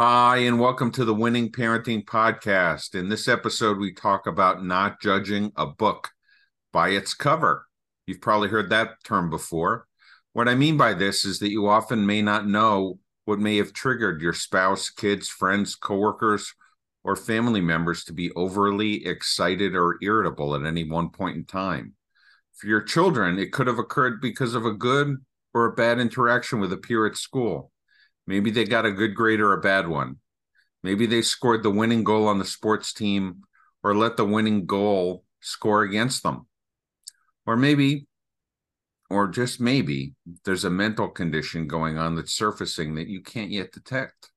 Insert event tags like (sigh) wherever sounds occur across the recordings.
Hi, and welcome to the Winning Parenting Podcast. In this episode, we talk about not judging a book by its cover. You've probably heard that term before. What I mean by this is that you often may not know what may have triggered your spouse, kids, friends, coworkers, or family members to be overly excited or irritable at any one point in time. For your children, it could have occurred because of a good or a bad interaction with a peer at school Maybe they got a good grade or a bad one. Maybe they scored the winning goal on the sports team or let the winning goal score against them. Or maybe, or just maybe, there's a mental condition going on that's surfacing that you can't yet detect.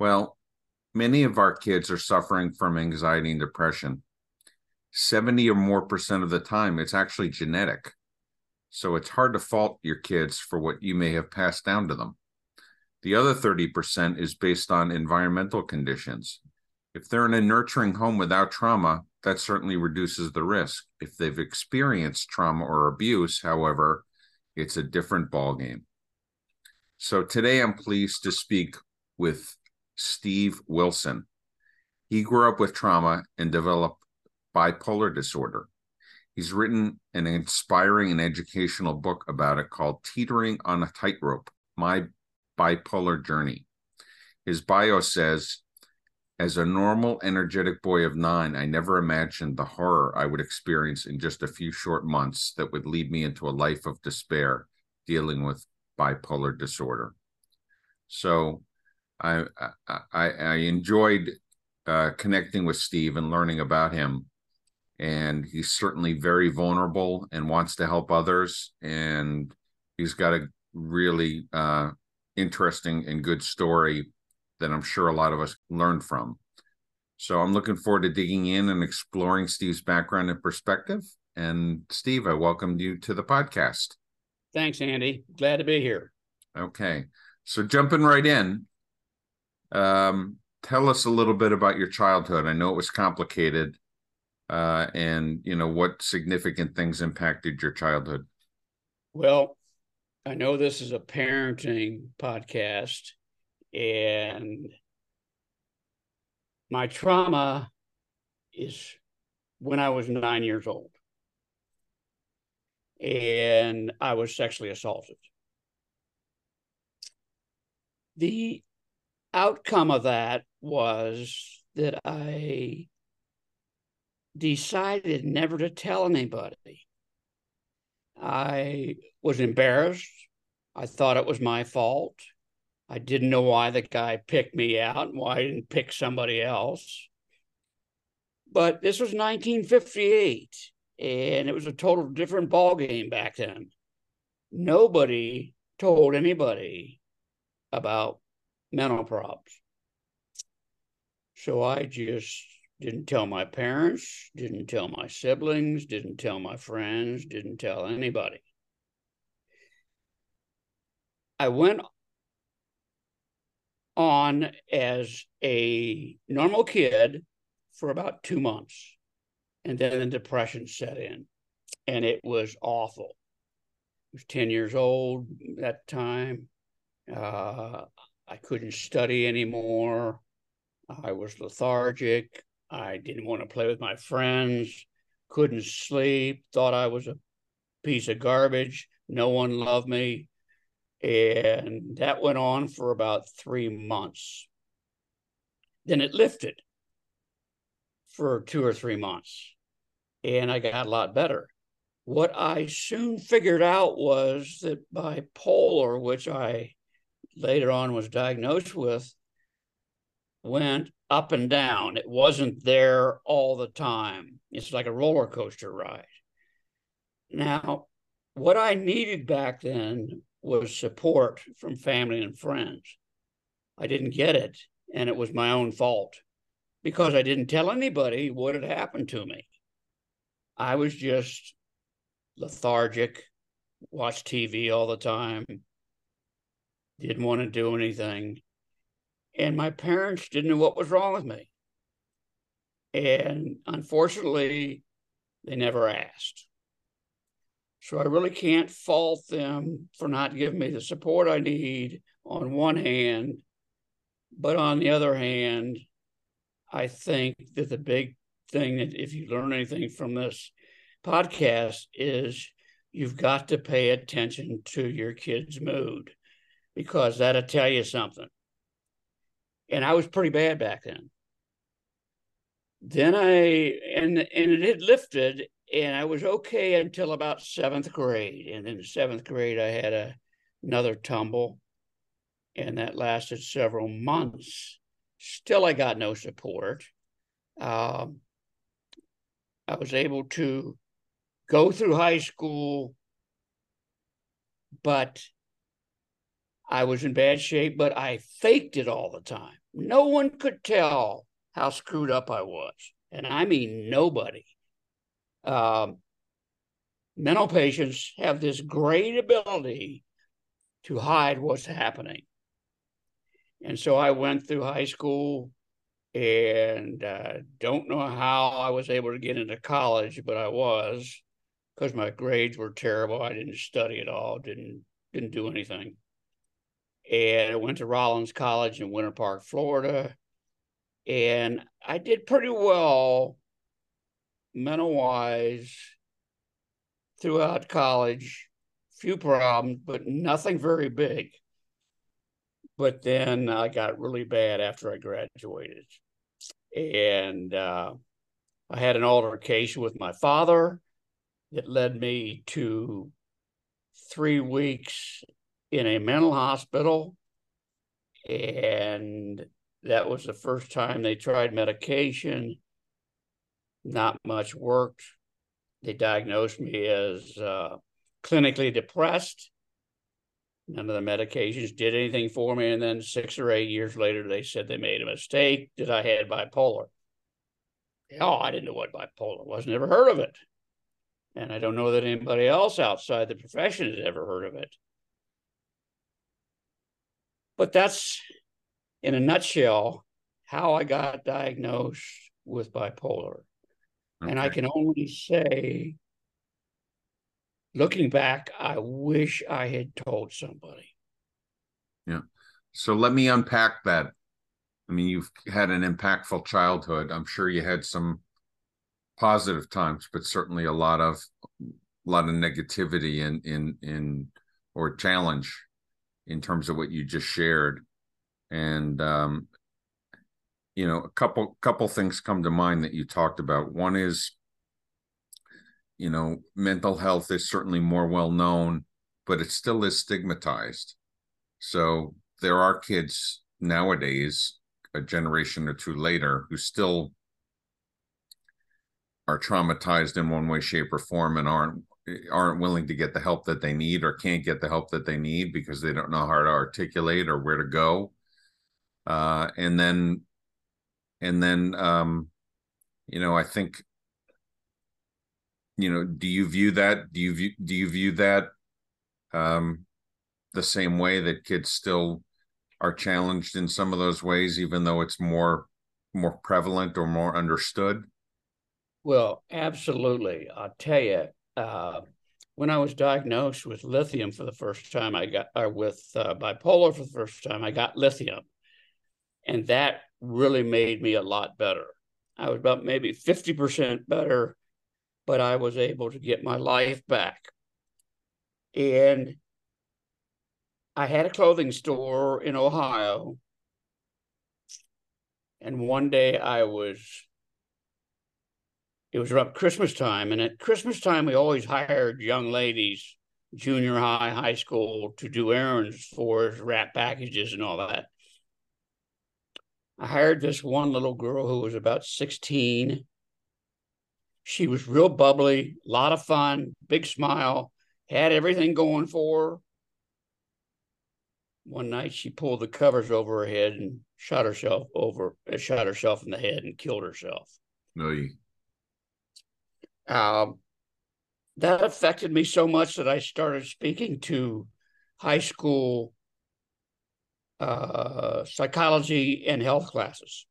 Well, many of our kids are suffering from anxiety and depression. 70 or more percent of the time, it's actually genetic. So it's hard to fault your kids for what you may have passed down to them. The other 30% is based on environmental conditions. If they're in a nurturing home without trauma, that certainly reduces the risk. If they've experienced trauma or abuse, however, it's a different ballgame. So today I'm pleased to speak with Steve Wilson. He grew up with trauma and developed bipolar disorder. He's written an inspiring and educational book about it called Teetering on a Tightrope My bipolar journey. His bio says, as a normal, energetic boy of nine, I never imagined the horror I would experience in just a few short months that would lead me into a life of despair dealing with bipolar disorder. So I, I, I enjoyed uh, connecting with Steve and learning about him. And he's certainly very vulnerable and wants to help others. And he's got a really uh, interesting and good story that I'm sure a lot of us learned from. So I'm looking forward to digging in and exploring Steve's background and perspective. And Steve, I welcome you to the podcast. Thanks, Andy. Glad to be here. Okay. So jumping right in, um, tell us a little bit about your childhood. I know it was complicated, uh, and you know what significant things impacted your childhood. Well, I know this is a parenting podcast, and my trauma is when I was nine years old, and I was sexually assaulted. The outcome of that was that I decided never to tell anybody. I was embarrassed. I thought it was my fault. I didn't know why the guy picked me out and why I didn't pick somebody else. But this was 1958, and it was a total different ballgame back then. Nobody told anybody about mental problems. So I just didn't tell my parents, didn't tell my siblings, didn't tell my friends, didn't tell anybody. I went on as a normal kid for about two months. And then the depression set in, and it was awful. I was 10 years old at the time. Uh, I couldn't study anymore. I was lethargic. I didn't want to play with my friends, couldn't sleep, thought I was a piece of garbage. No one loved me. And that went on for about three months. Then it lifted for two or three months. And I got a lot better. What I soon figured out was that bipolar, which I later on was diagnosed with, went up and down. It wasn't there all the time. It's like a roller coaster ride. Now, what I needed back then was support from family and friends. I didn't get it, and it was my own fault because I didn't tell anybody what had happened to me. I was just lethargic, watched TV all the time, didn't want to do anything. And my parents didn't know what was wrong with me. And unfortunately, they never asked. So I really can't fault them for not giving me the support I need on one hand. But on the other hand, I think that the big thing that if you learn anything from this podcast is you've got to pay attention to your kid's mood because that'll tell you something. And I was pretty bad back then. Then I and and it had lifted and I was okay until about seventh grade. And in seventh grade I had a, another tumble and that lasted several months. Still I got no support. Um, I was able to go through high school, but I was in bad shape, but I faked it all the time. No one could tell how screwed up I was. And I mean, nobody. Um, mental patients have this great ability to hide what's happening. And so I went through high school and uh, don't know how I was able to get into college, but I was because my grades were terrible. I didn't study at all, didn't didn't do anything. And I went to Rollins College in Winter Park, Florida, and I did pretty well mental wise throughout college. Few problems, but nothing very big. But then I got really bad after I graduated. And uh, I had an altercation with my father that led me to three weeks in a mental hospital. And that was the first time they tried medication. Not much worked. They diagnosed me as uh, clinically depressed. None of the medications did anything for me. And then six or eight years later, they said they made a mistake that I had bipolar. Oh, I didn't know what bipolar was, never heard of it. And I don't know that anybody else outside the profession has ever heard of it. But that's, in a nutshell, how I got diagnosed with bipolar. Okay. And I can only say, looking back, I wish I had told somebody. Yeah. So let me unpack that. I mean, you've had an impactful childhood. I'm sure you had some positive times, but certainly a lot of a lot of negativity in in in or challenge in terms of what you just shared. And um, you know, a couple couple things come to mind that you talked about. One is, you know, mental health is certainly more well known, but it still is stigmatized. So there are kids nowadays, a generation or two later, who still are traumatized in one way, shape, or form and aren't aren't willing to get the help that they need or can't get the help that they need because they don't know how to articulate or where to go. Uh, and then, and then, um, you know, I think, you know, do you view that? Do you view do you view that um, the same way that kids still are challenged in some of those ways, even though it's more more prevalent or more understood? Well, absolutely. I'll tell you, uh, when I was diagnosed with lithium for the first time, I got, or with uh, bipolar for the first time, I got lithium. And that really made me a lot better. I was about maybe 50% better, but I was able to get my life back. And I had a clothing store in Ohio. And one day I was it was around Christmas time. And at Christmas time, we always hired young ladies, junior high, high school, to do errands for us, wrap packages and all that. I hired this one little girl who was about 16. She was real bubbly, a lot of fun, big smile, had everything going for her. One night she pulled the covers over her head and shot herself over, shot herself in the head and killed herself. No, you um, that affected me so much that I started speaking to high school uh, psychology and health classes.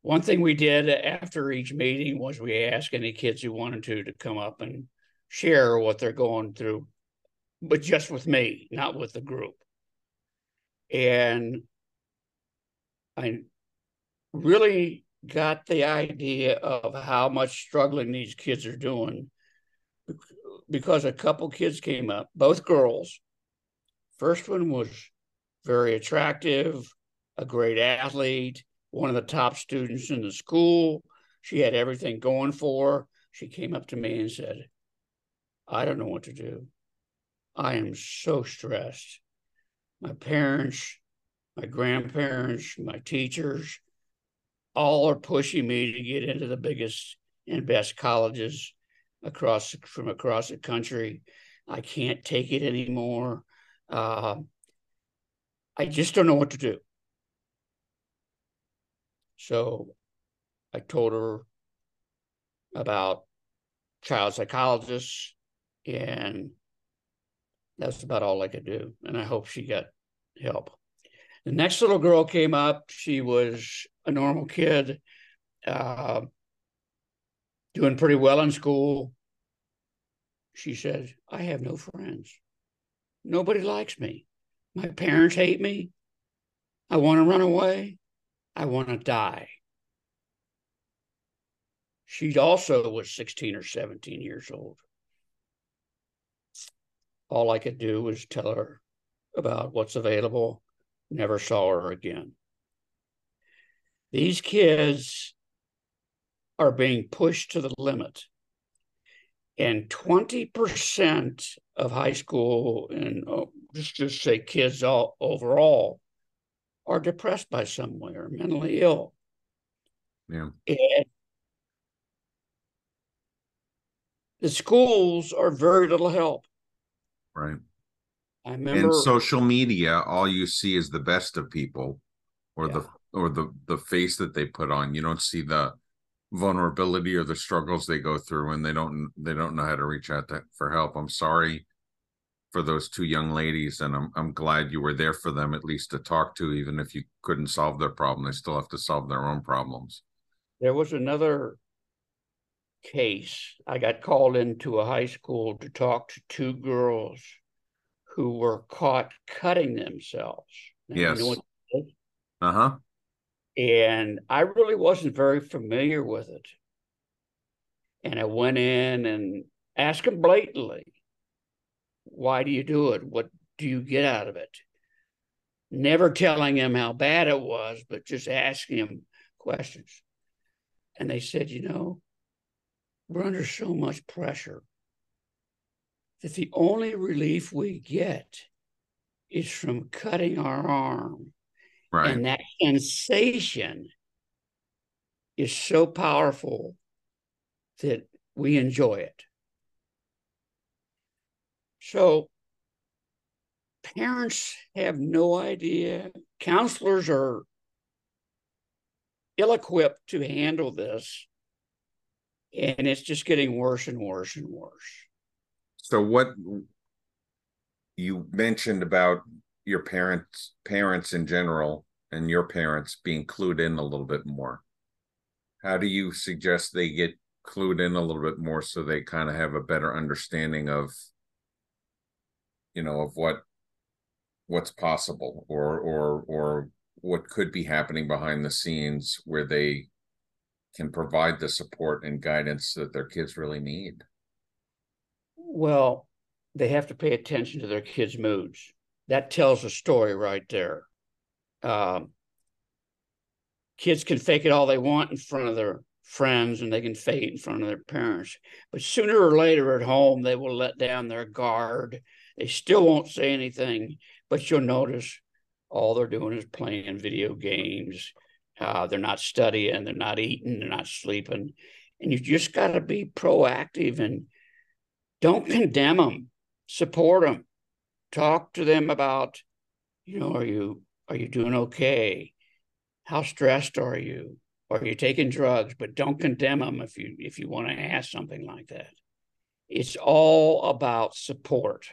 One thing we did after each meeting was we asked any kids who wanted to to come up and share what they're going through, but just with me, not with the group. And I really got the idea of how much struggling these kids are doing because a couple kids came up, both girls. First one was very attractive, a great athlete, one of the top students in the school. She had everything going for her. She came up to me and said, I don't know what to do. I am so stressed. My parents, my grandparents, my teachers, all are pushing me to get into the biggest and best colleges across from across the country. I can't take it anymore. Uh, I just don't know what to do. So I told her about child psychologists, and that's about all I could do. And I hope she got help. The next little girl came up. She was a normal kid, uh, doing pretty well in school. She said, I have no friends. Nobody likes me. My parents hate me. I want to run away. I want to die. She also was 16 or 17 years old. All I could do was tell her about what's available. Never saw her again. These kids are being pushed to the limit. And 20% of high school and oh, just, just say kids all overall are depressed by some way or mentally ill. Yeah. And the schools are very little help. Right. I remember in social media, all you see is the best of people or Yeah. the or the the face that they put on. You don't see the vulnerability or the struggles they go through and they don't they don't know how to reach out to, for help. I'm sorry for those two young ladies and I'm I'm glad you were there for them at least to talk to even if you couldn't solve their problem. They still have to solve their own problems. there was another case. I got called into a high school to talk to two girls who were caught cutting themselves. Now, you know Yes. Uh-huh. And I really wasn't very familiar with it. And I went in and asked them blatantly, why do you do it? What do you get out of it? Never telling him how bad it was, but just asking him questions. And they said, you know, we're under so much pressure that the only relief we get is from cutting our arm. Right. And that sensation is so powerful that we enjoy it. So parents have no idea. Counselors are ill equipped to handle this. And it's just getting worse and worse and worse. So what you mentioned about your parents parents in general and your parents being clued in a little bit more. How do you suggest they get clued in a little bit more so they kind of have a better understanding of you know of what what's possible or or or what could be happening behind the scenes where they can provide the support and guidance that their kids really need. Well, they have to pay attention to their kids' moods. That tells a story right there. Um, kids can fake it all they want in front of their friends and they can fake it in front of their parents. But sooner or later at home, they will let down their guard. They still won't say anything, but you'll notice all they're doing is playing video games. Uh, they're not studying, they're not eating, they're not sleeping. And you just got to be proactive and don't condemn them, support them, talk to them about, you know, are you are you doing okay? How stressed are you? Are you taking drugs? But don't condemn them if you if you want to ask something like that. It's all about support.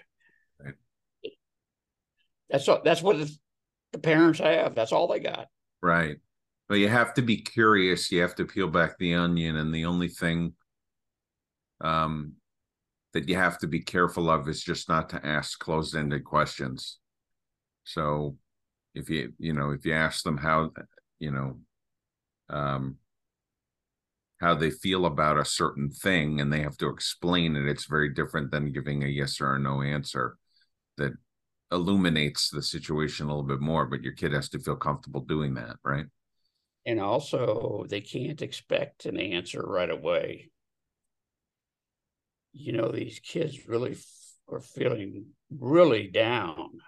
Right. That's all, that's what the, the parents have. That's all they got. Right. Well, you have to be curious. You have to peel back the onion. And the only thing um, that you have to be careful of is just not to ask closed ended questions. So if you, you know, if you ask them how, you know, um, how they feel about a certain thing and they have to explain it. It's very different than giving a yes or a no answer that illuminates the situation a little bit more, but your kid has to feel comfortable doing that, right? And also, they can't expect an answer right away. You know, these kids really are feeling really down,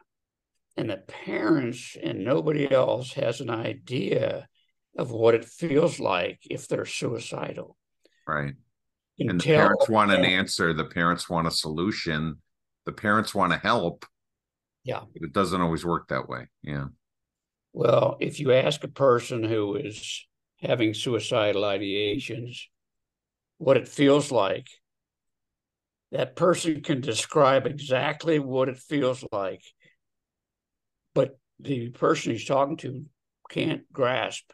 and the parents and nobody else has an idea of what it feels like if they're suicidal. Right. And the parents want an answer, the parents want a solution, the parents want to help. Yeah. But it doesn't always work that way. Yeah. Well, if you ask a person who is having suicidal ideations what it feels like, that person can describe exactly what it feels like. But the person he's talking to can't grasp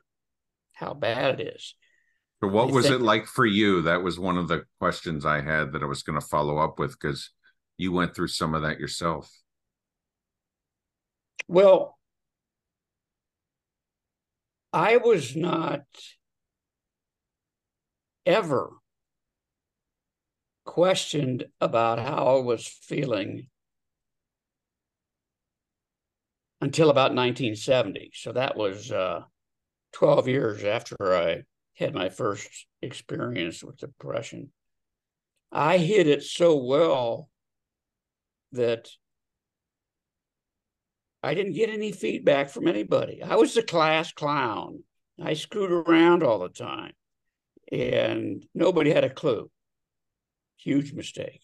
how bad it is. So what I was think, it like for you? That was one of the questions I had that I was going to follow up with because you went through some of that yourself. Well, I was not ever questioned about how I was feeling until about 1970. So that was uh, 12 years after I had my first experience with depression. I hid it so well that I didn't get any feedback from anybody. I was the class clown. I screwed around all the time, and nobody had a clue. Huge mistake.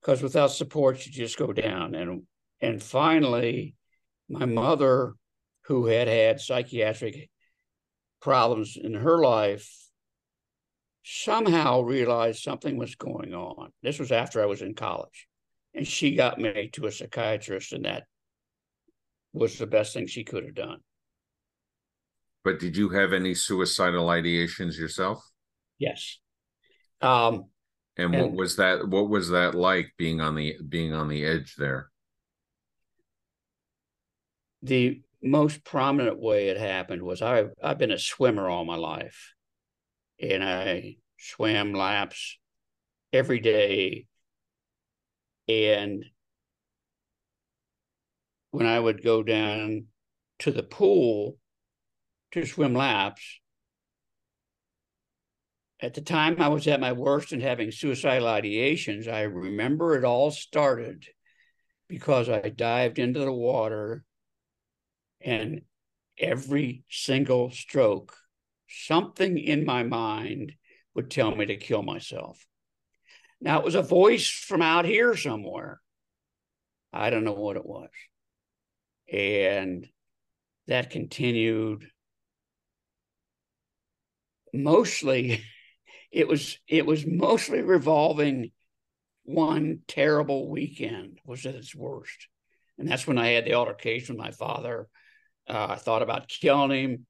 Because without support, you just go down. And and finally, my mother, who had had psychiatric problems in her life, somehow realized something was going on. This was after I was in college and she got me to a psychiatrist, and that was the best thing she could have done. But did you have any suicidal ideations yourself? Yes. Um, and, and what was that? What was that like being on the being on the edge there? The most prominent way it happened was I I've been a swimmer all my life, and I swam laps every day and when I would go down to the pool to swim laps, at the time I was at my worst and having suicidal ideations, I remember it all started because I dived into the water and every single stroke, something in my mind would tell me to kill myself. Now, it was a voice from out here somewhere. I don't know what it was. And that continued mostly (laughs) it was it was mostly revolving one terrible weekend was at its worst and that's when i had the altercation with my father uh, i thought about killing him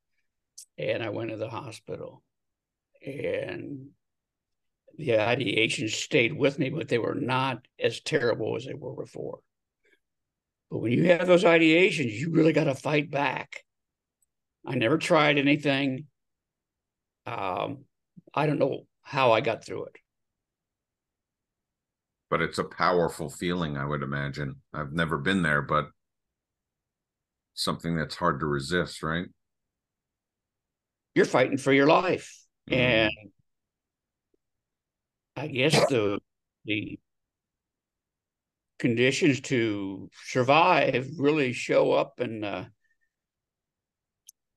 and i went to the hospital and the ideations stayed with me, but they were not as terrible as they were before. But when you have those ideations, you really got to fight back. I never tried anything. Um, I don't know how I got through it. But it's a powerful feeling, I would imagine. I've never been there, but something that's hard to resist, right? You're fighting for your life. Mm-hmm. And I guess the the conditions to survive really show up and uh,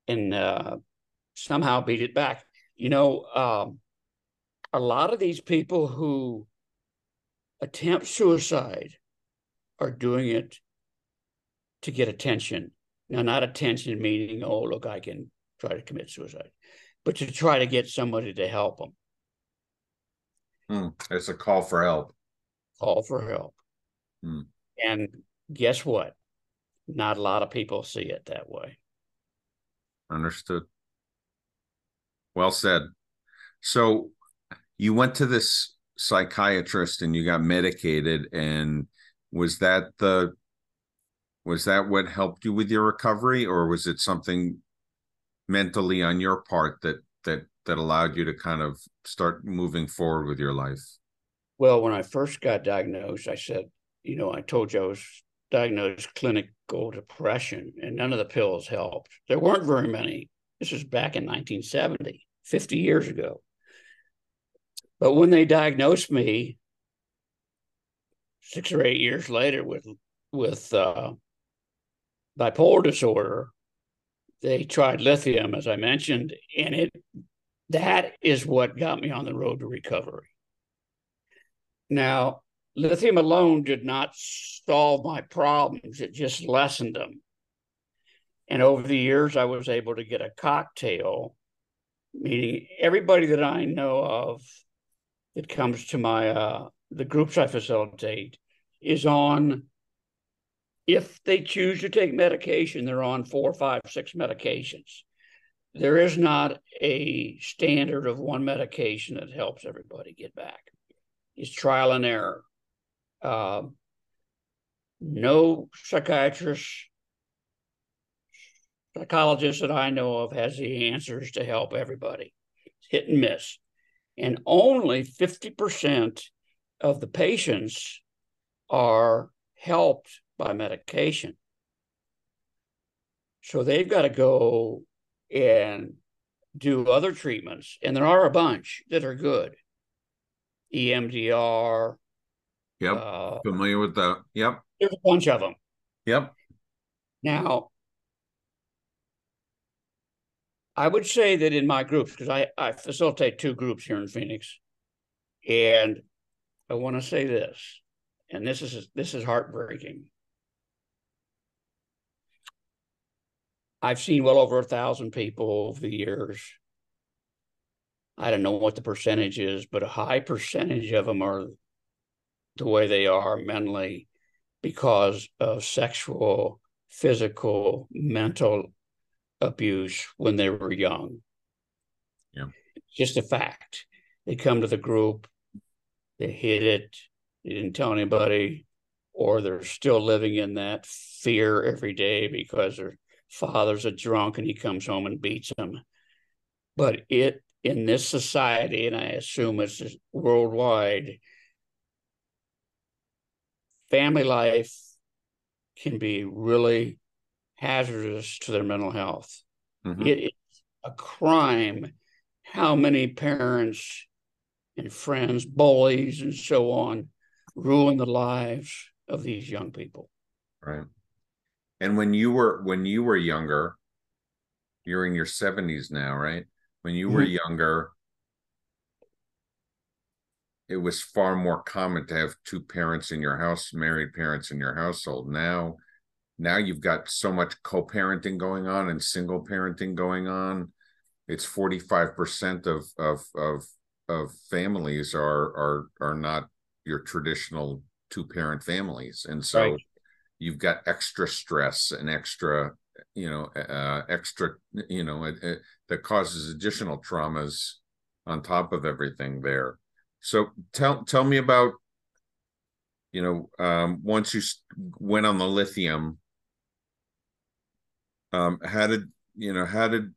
and uh, somehow beat it back. You know, um, a lot of these people who attempt suicide are doing it to get attention. Now, not attention meaning, oh, look, I can try to commit suicide, but to try to get somebody to help them. Hmm. It's a call for help. Call for help. Hmm. And guess what? Not a lot of people see it that way. Understood. Well said. So you went to this psychiatrist and you got medicated and was that the was that what helped you with your recovery or was it something mentally on your part that that that allowed you to kind of start moving forward with your life? Well, when I first got diagnosed, I said, you know, I told you I was diagnosed clinical depression and none of the pills helped. There weren't very many. This was back in 1970, 50 years ago. But when they diagnosed me six or eight years later with with uh, bipolar disorder, they tried lithium, as I mentioned, and it that is what got me on the road to recovery. Now, lithium alone did not solve my problems, it just lessened them. And over the years, I was able to get a cocktail, meaning everybody that I know of that comes to my uh, the groups I facilitate is on. If they choose to take medication, they're on four, five, six medications. There is not a standard of one medication that helps everybody get back. It's trial and error. Uh, no psychiatrist, psychologist that I know of has the answers to help everybody. It's hit and miss. And only 50% of the patients are helped by medication. So they've got to go and do other treatments. And there are a bunch that are good. EMDR, Yep. Uh, Familiar with that. Yep. There's a bunch of them. Yep. Now, I would say that in my groups, because I, I facilitate two groups here in Phoenix, and I want to say this, and this is this is heartbreaking. I've seen well over a thousand people over the years. I don't know what the percentage is, but a high percentage of them are the way they are mentally because of sexual, physical, mental abuse when they were young. Yeah. It's just a fact. They come to the group, they hid it, they didn't tell anybody, or they're still living in that fear every day because their father's a drunk and he comes home and beats them. But it in this society, and I assume it's worldwide, family life can be really hazardous to their mental health. Mm-hmm. It is a crime how many parents and friends, bullies, and so on ruin the lives of these young people. Right. And when you were when you were younger, you're in your 70s now, right? When you were mm-hmm. younger, it was far more common to have two parents in your house, married parents in your household. Now, now you've got so much co-parenting going on and single parenting going on. It's 45% of of of of families are are are not your traditional two parent families. And so right. you've got extra stress and extra you know uh, extra you know it, it, that causes additional traumas on top of everything there so tell tell me about you know um, once you went on the lithium um, how did you know how did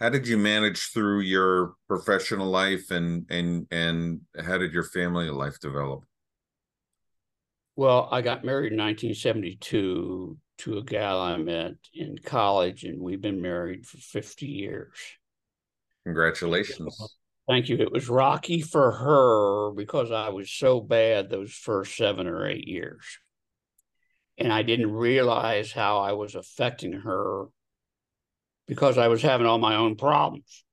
how did you manage through your professional life and and and how did your family life develop well i got married in 1972 to a gal i met in college and we've been married for 50 years congratulations Thank you. It was rocky for her because I was so bad those first seven or eight years. And I didn't realize how I was affecting her because I was having all my own problems.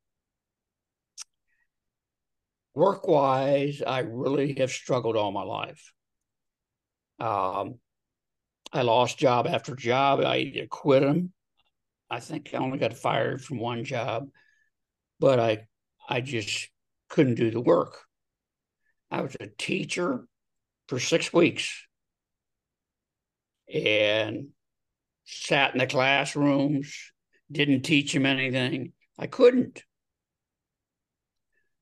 Work wise, I really have struggled all my life. Um, I lost job after job. I either quit them. I think I only got fired from one job, but I I just couldn't do the work. I was a teacher for six weeks and sat in the classrooms, didn't teach them anything. I couldn't.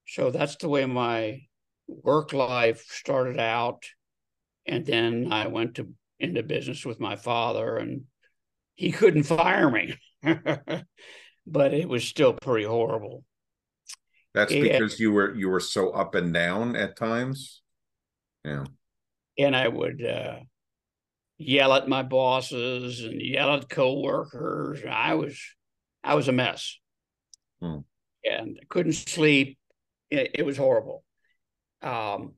So that's the way my work life started out. And then I went to into business with my father and he couldn't fire me. (laughs) but it was still pretty horrible. That's and, because you were you were so up and down at times. Yeah. And I would uh, yell at my bosses and yell at coworkers. I was I was a mess. Hmm. And I couldn't sleep. It, it was horrible. Um,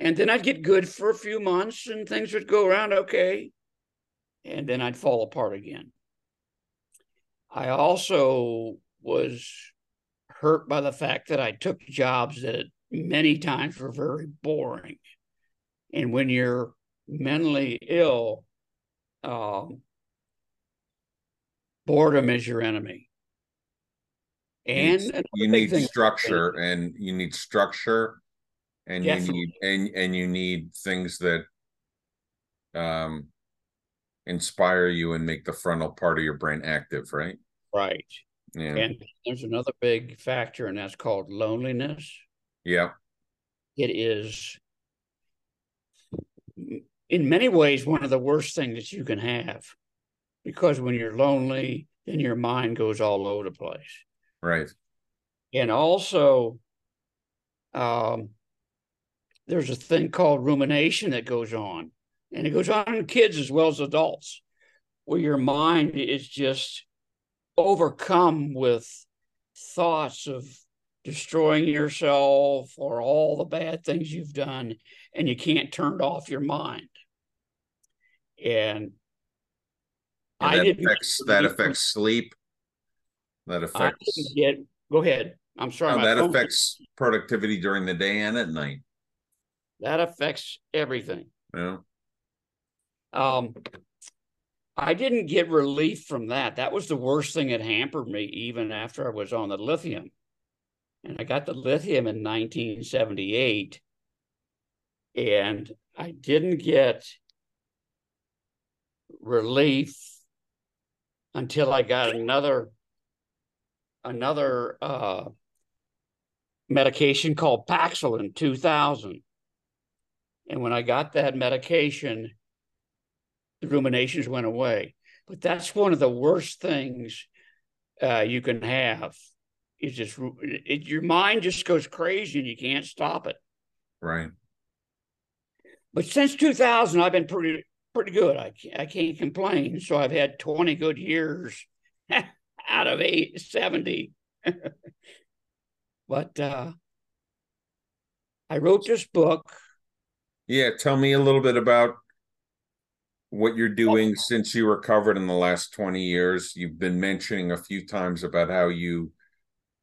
and then I'd get good for a few months and things would go around okay. And then I'd fall apart again. I also was hurt by the fact that I took jobs that many times were very boring. And when you're mentally ill, um, boredom is your enemy. And you need, you need structure, and you need structure, and Definitely. you need and and you need things that um inspire you and make the frontal part of your brain active, right? Right. Yeah. And there's another big factor, and that's called loneliness. Yeah. It is, in many ways, one of the worst things that you can have because when you're lonely, then your mind goes all over the place. Right. And also, um, there's a thing called rumination that goes on, and it goes on in kids as well as adults, where your mind is just overcome with thoughts of destroying yourself or all the bad things you've done, and you can't turn off your mind. And, and that affects that affects sleep. That affects. Get, go ahead. I'm sorry. No, that affects productivity during the day and at night. That affects everything. Yeah. Um, I didn't get relief from that. That was the worst thing that hampered me, even after I was on the lithium. And I got the lithium in 1978. And I didn't get relief until I got another another uh, medication called Paxil in 2000. And when I got that medication, the ruminations went away. But that's one of the worst things uh, you can have. Is just it, your mind just goes crazy and you can't stop it. Right. But since 2000, I've been pretty pretty good. I I can't complain. So I've had 20 good years (laughs) out of eight, 70. (laughs) but uh, I wrote this book. Yeah, tell me a little bit about what you're doing since you recovered in the last 20 years. You've been mentioning a few times about how you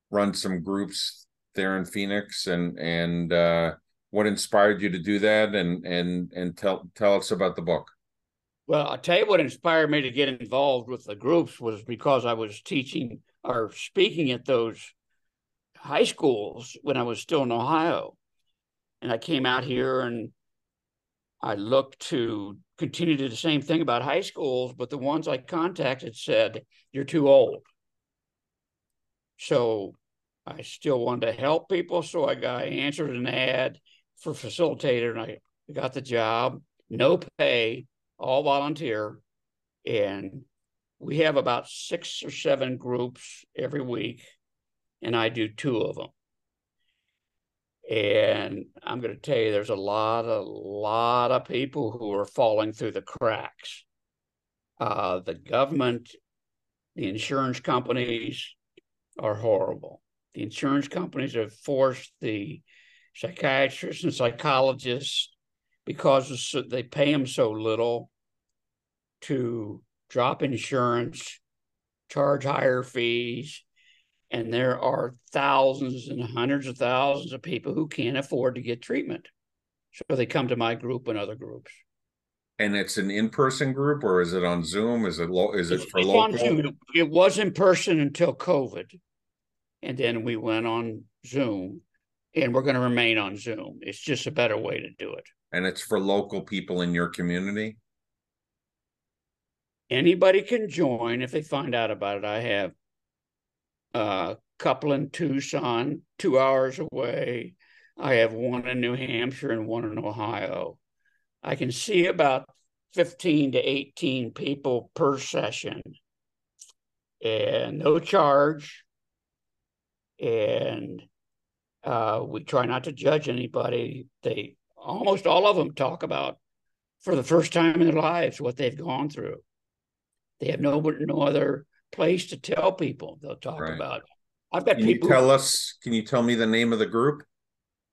run some groups there in Phoenix and and uh, what inspired you to do that and and and tell tell us about the book. Well, I'll tell you what inspired me to get involved with the groups was because I was teaching or speaking at those high schools when I was still in Ohio. And I came out here and I looked to continue to do the same thing about high schools, but the ones I contacted said, You're too old. So I still wanted to help people. So I got I answered an ad for facilitator and I got the job, no pay, all volunteer. And we have about six or seven groups every week, and I do two of them. And I'm going to tell you, there's a lot, a lot of people who are falling through the cracks. Uh, the government, the insurance companies are horrible. The insurance companies have forced the psychiatrists and psychologists because they pay them so little to drop insurance, charge higher fees, and there are thousands and hundreds of thousands of people who can't afford to get treatment. So they come to my group and other groups. And it's an in-person group, or is it on Zoom? Is it is it it's, for it's local? It was in person until COVID, and then we went on Zoom, and we're going to remain on Zoom. It's just a better way to do it. And it's for local people in your community. Anybody can join if they find out about it. I have a couple in Tucson, two hours away. I have one in New Hampshire and one in Ohio. I can see about 15 to 18 people per session. and no charge. And uh, we try not to judge anybody. They almost all of them talk about for the first time in their lives what they've gone through. They have no no other place to tell people. They'll talk right. about. I've got can people. You tell us? Can you tell me the name of the group?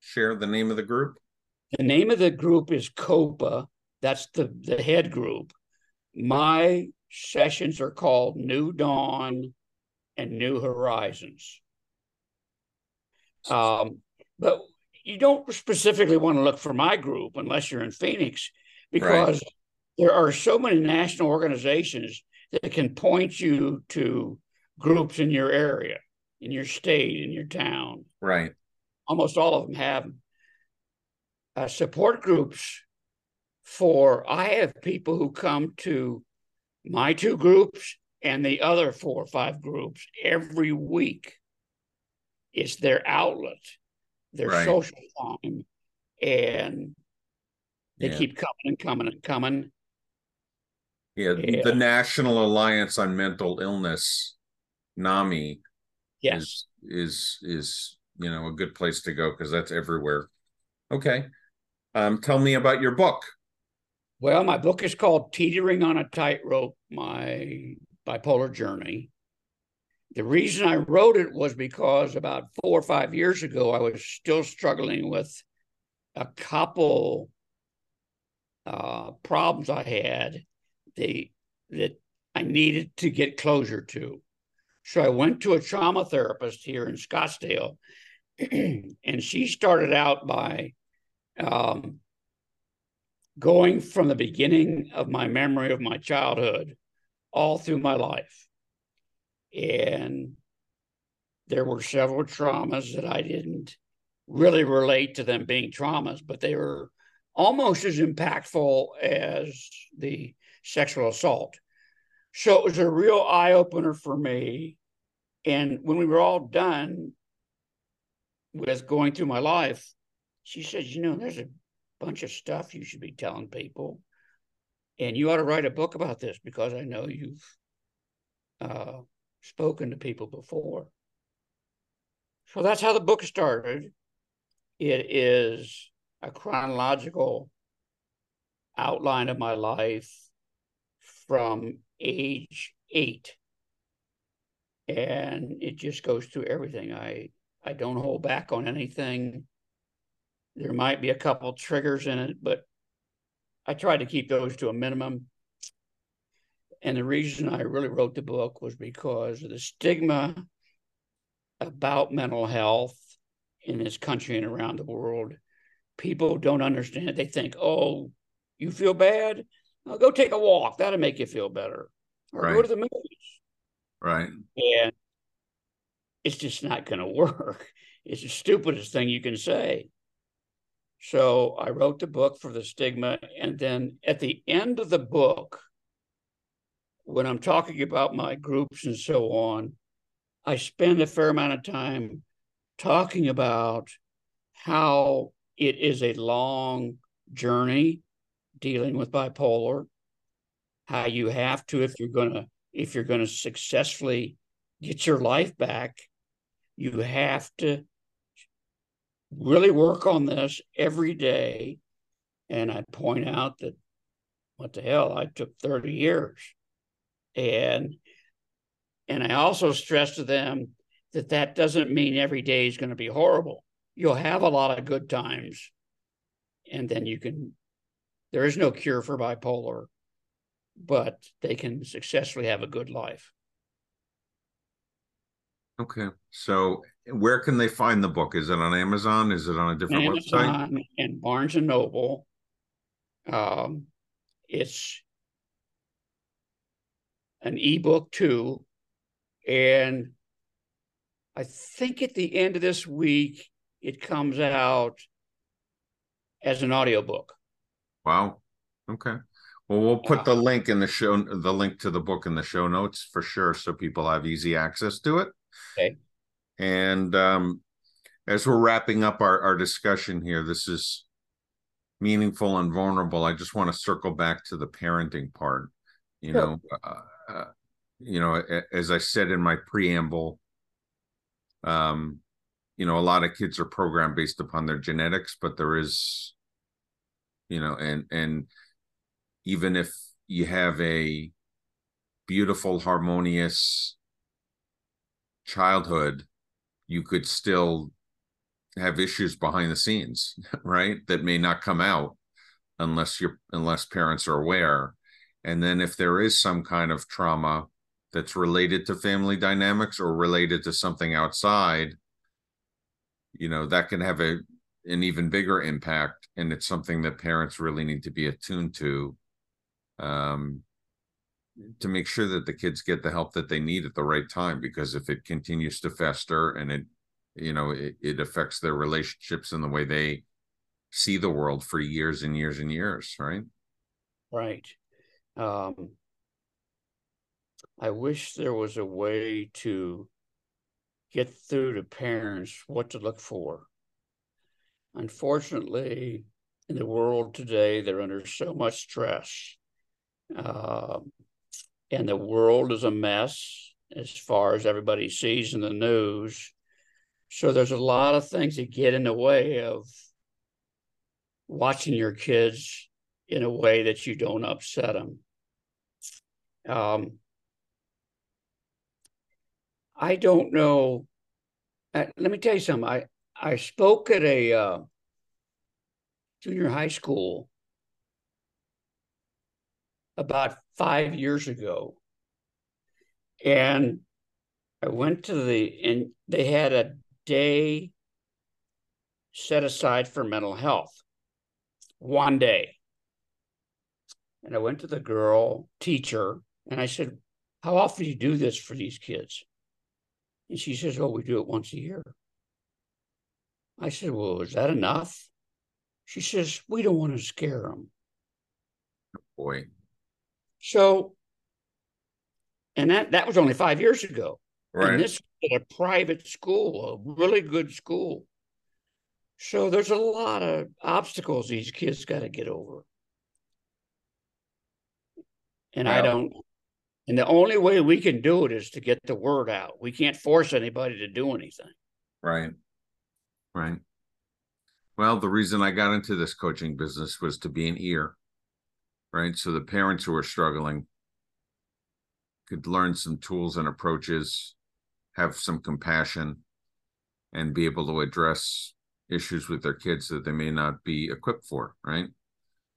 Share the name of the group. The name of the group is COPA. That's the the head group. My sessions are called New Dawn and New Horizons. Um, but you don't specifically want to look for my group unless you're in Phoenix, because right. there are so many national organizations that can point you to groups in your area, in your state, in your town. Right. Almost all of them have uh, support groups for. I have people who come to my two groups and the other four or five groups every week. It's their outlet, their right. social time, and they yeah. keep coming and coming and coming. Yeah, yeah, the National Alliance on Mental Illness, NAMI, yes, is is, is you know a good place to go because that's everywhere. Okay, um, tell me about your book. Well, my book is called Teetering on a Tightrope My Bipolar Journey. The reason I wrote it was because about four or five years ago, I was still struggling with a couple uh, problems I had that I needed to get closure to. So I went to a trauma therapist here in Scottsdale, (clears throat) and she started out by um, going from the beginning of my memory of my childhood all through my life. And there were several traumas that I didn't really relate to them being traumas, but they were almost as impactful as the sexual assault. So it was a real eye opener for me. And when we were all done with going through my life, she said, You know, there's a bunch of stuff you should be telling people. And you ought to write a book about this because I know you've uh, spoken to people before. So that's how the book started. It is a chronological outline of my life from age eight. And it just goes through everything. I I don't hold back on anything. There might be a couple triggers in it, but I try to keep those to a minimum. And the reason I really wrote the book was because of the stigma about mental health in this country and around the world. People don't understand it. They think, oh, you feel bad? Well, go take a walk. That'll make you feel better. Or right. go to the movies. Right. And it's just not going (laughs) to work. It's the stupidest thing you can say. So I wrote the book for the stigma. And then at the end of the book, when I'm talking about my groups and so on, I spend a fair amount of time talking about how it is a long journey dealing with bipolar, how you have to, if you're gonna, if you're gonna successfully get your life back, you have to really work on this every day. And I point out that what the hell, I took 30 years. And and I also stress to them that that doesn't mean every day is going to be horrible. You'll have a lot of good times. And then you can there is no cure for bipolar, but they can successfully have a good life. Okay. So where can they find the book? Is it on Amazon? Is it on a different Amazon website? And Barnes and Noble. Um, it's an ebook too. And I think at the end of this week, it comes out as an audiobook. Wow. Okay. Well, we'll put the link in the show, the link to the book in the show notes for sure, so people have easy access to it. Okay. And um, as we're wrapping up our, our discussion here, this is meaningful and vulnerable. I just want to circle back to the parenting part. You sure. know, uh, uh, you know, as I said in my preamble, um, you know, a lot of kids are programmed based upon their genetics, but there is, you know, and and even if you have a beautiful, harmonious childhood, you could still have issues behind the scenes, (laughs) right? That may not come out unless you're unless parents are aware. And then if there is some kind of trauma that's related to family dynamics or related to something outside, you know, that can have a an even bigger impact. And it's something that parents really need to be attuned to um, to make sure that the kids get the help that they need at the right time. Because if it continues to fester and it, you know, it, it affects their relationships and the way they see the world for years and years and years, right? Right. Um, I wish there was a way to get through to parents what to look for. Unfortunately, in the world today, they're under so much stress. Uh, and the world is a mess as far as everybody sees in the news. So there's a lot of things that get in the way of watching your kids in a way that you don't upset them. Um, I don't know. Uh, let me tell you something. I I spoke at a uh, junior high school about five years ago, and I went to the and they had a day set aside for mental health one day. And I went to the girl teacher and I said, How often do you do this for these kids? And she says, Oh, we do it once a year. I said, Well, is that enough? She says, We don't want to scare them. Boy. So, and that, that was only five years ago. Right. And this is a private school, a really good school. So there's a lot of obstacles these kids got to get over. And well, I don't, and the only way we can do it is to get the word out. We can't force anybody to do anything. Right. Right. Well, the reason I got into this coaching business was to be an ear, right? So the parents who are struggling could learn some tools and approaches, have some compassion, and be able to address issues with their kids that they may not be equipped for right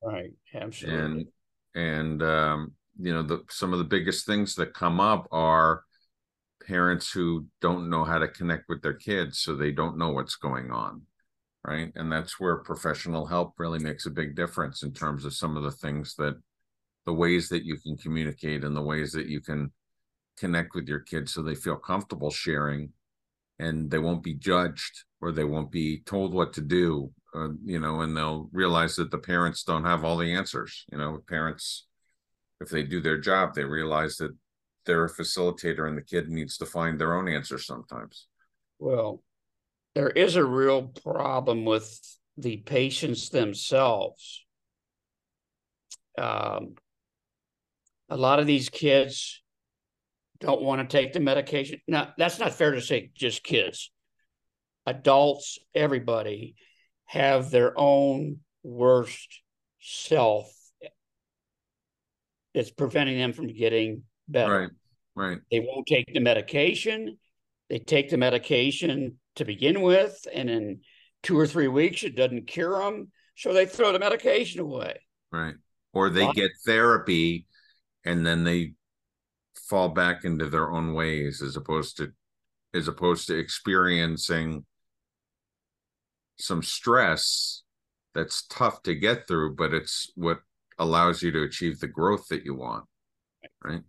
right absolutely and and um, you know the some of the biggest things that come up are parents who don't know how to connect with their kids so they don't know what's going on right? And that's where professional help really makes a big difference in terms of some of the things that the ways that you can communicate and the ways that you can connect with your kids so they feel comfortable sharing and they won't be judged or they won't be told what to do uh, you know and they'll realize that the parents don't have all the answers you know? Parents if they do their job they realize that they're a facilitator and the kid needs to find their own answer sometimes well there is a real problem with the patients themselves um, a lot of these kids don't want to take the medication. Now, that's not fair to say just kids. Adults, everybody have their own worst self that's preventing them from getting better. Right. Right. They won't take the medication. They take the medication to begin with, and in two or three weeks, it doesn't cure them. So they throw the medication away. Right. Or they get therapy and then they fall back into their own ways as opposed to as opposed to experiencing some stress that's tough to get through but it's what allows you to achieve the growth that you want right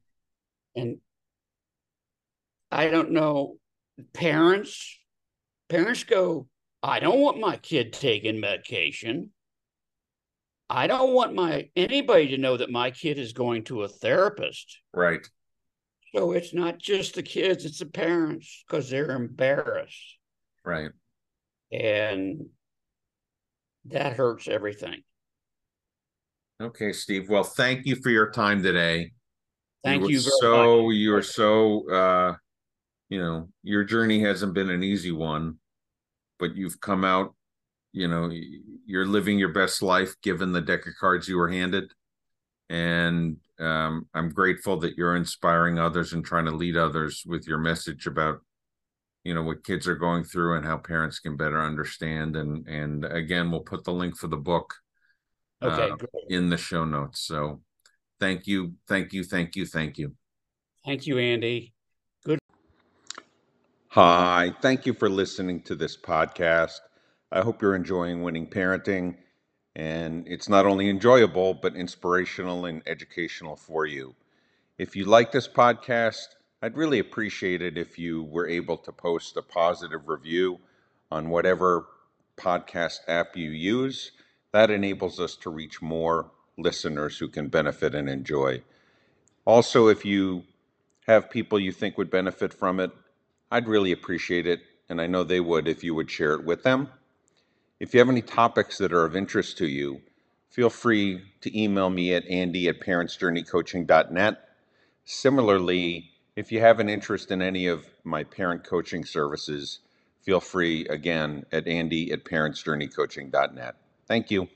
and i don't know parents parents go i don't want my kid taking medication i don't want my anybody to know that my kid is going to a therapist right so it's not just the kids, it's the parents because they're embarrassed. Right. And that hurts everything. Okay, Steve. Well, thank you for your time today. Thank you, you very so much. you're so uh you know your journey hasn't been an easy one but you've come out you know you're living your best life given the deck of cards you were handed. And um, i'm grateful that you're inspiring others and trying to lead others with your message about you know what kids are going through and how parents can better understand. And and again we'll put the link for the book Okay, uh, in the show notes. So thank you thank you thank you thank you Thank you, Andy. Good. Hi, thank you for listening to this podcast. I hope you're enjoying Winning Parenting, and it's not only enjoyable, but inspirational and educational for you. If you like this podcast, I'd really appreciate it if you were able to post a positive review on whatever podcast app you use. That enables us to reach more listeners who can benefit and enjoy. Also, if you have people you think would benefit from it, I'd really appreciate it, and I know they would if you would share it with them. If you have any topics that are of interest to you, feel free to email me at andy at parentsjourneycoaching.net. Similarly, if you have an interest in any of my parent coaching services, feel free again at andy at parentsjourneycoaching.net. Thank you.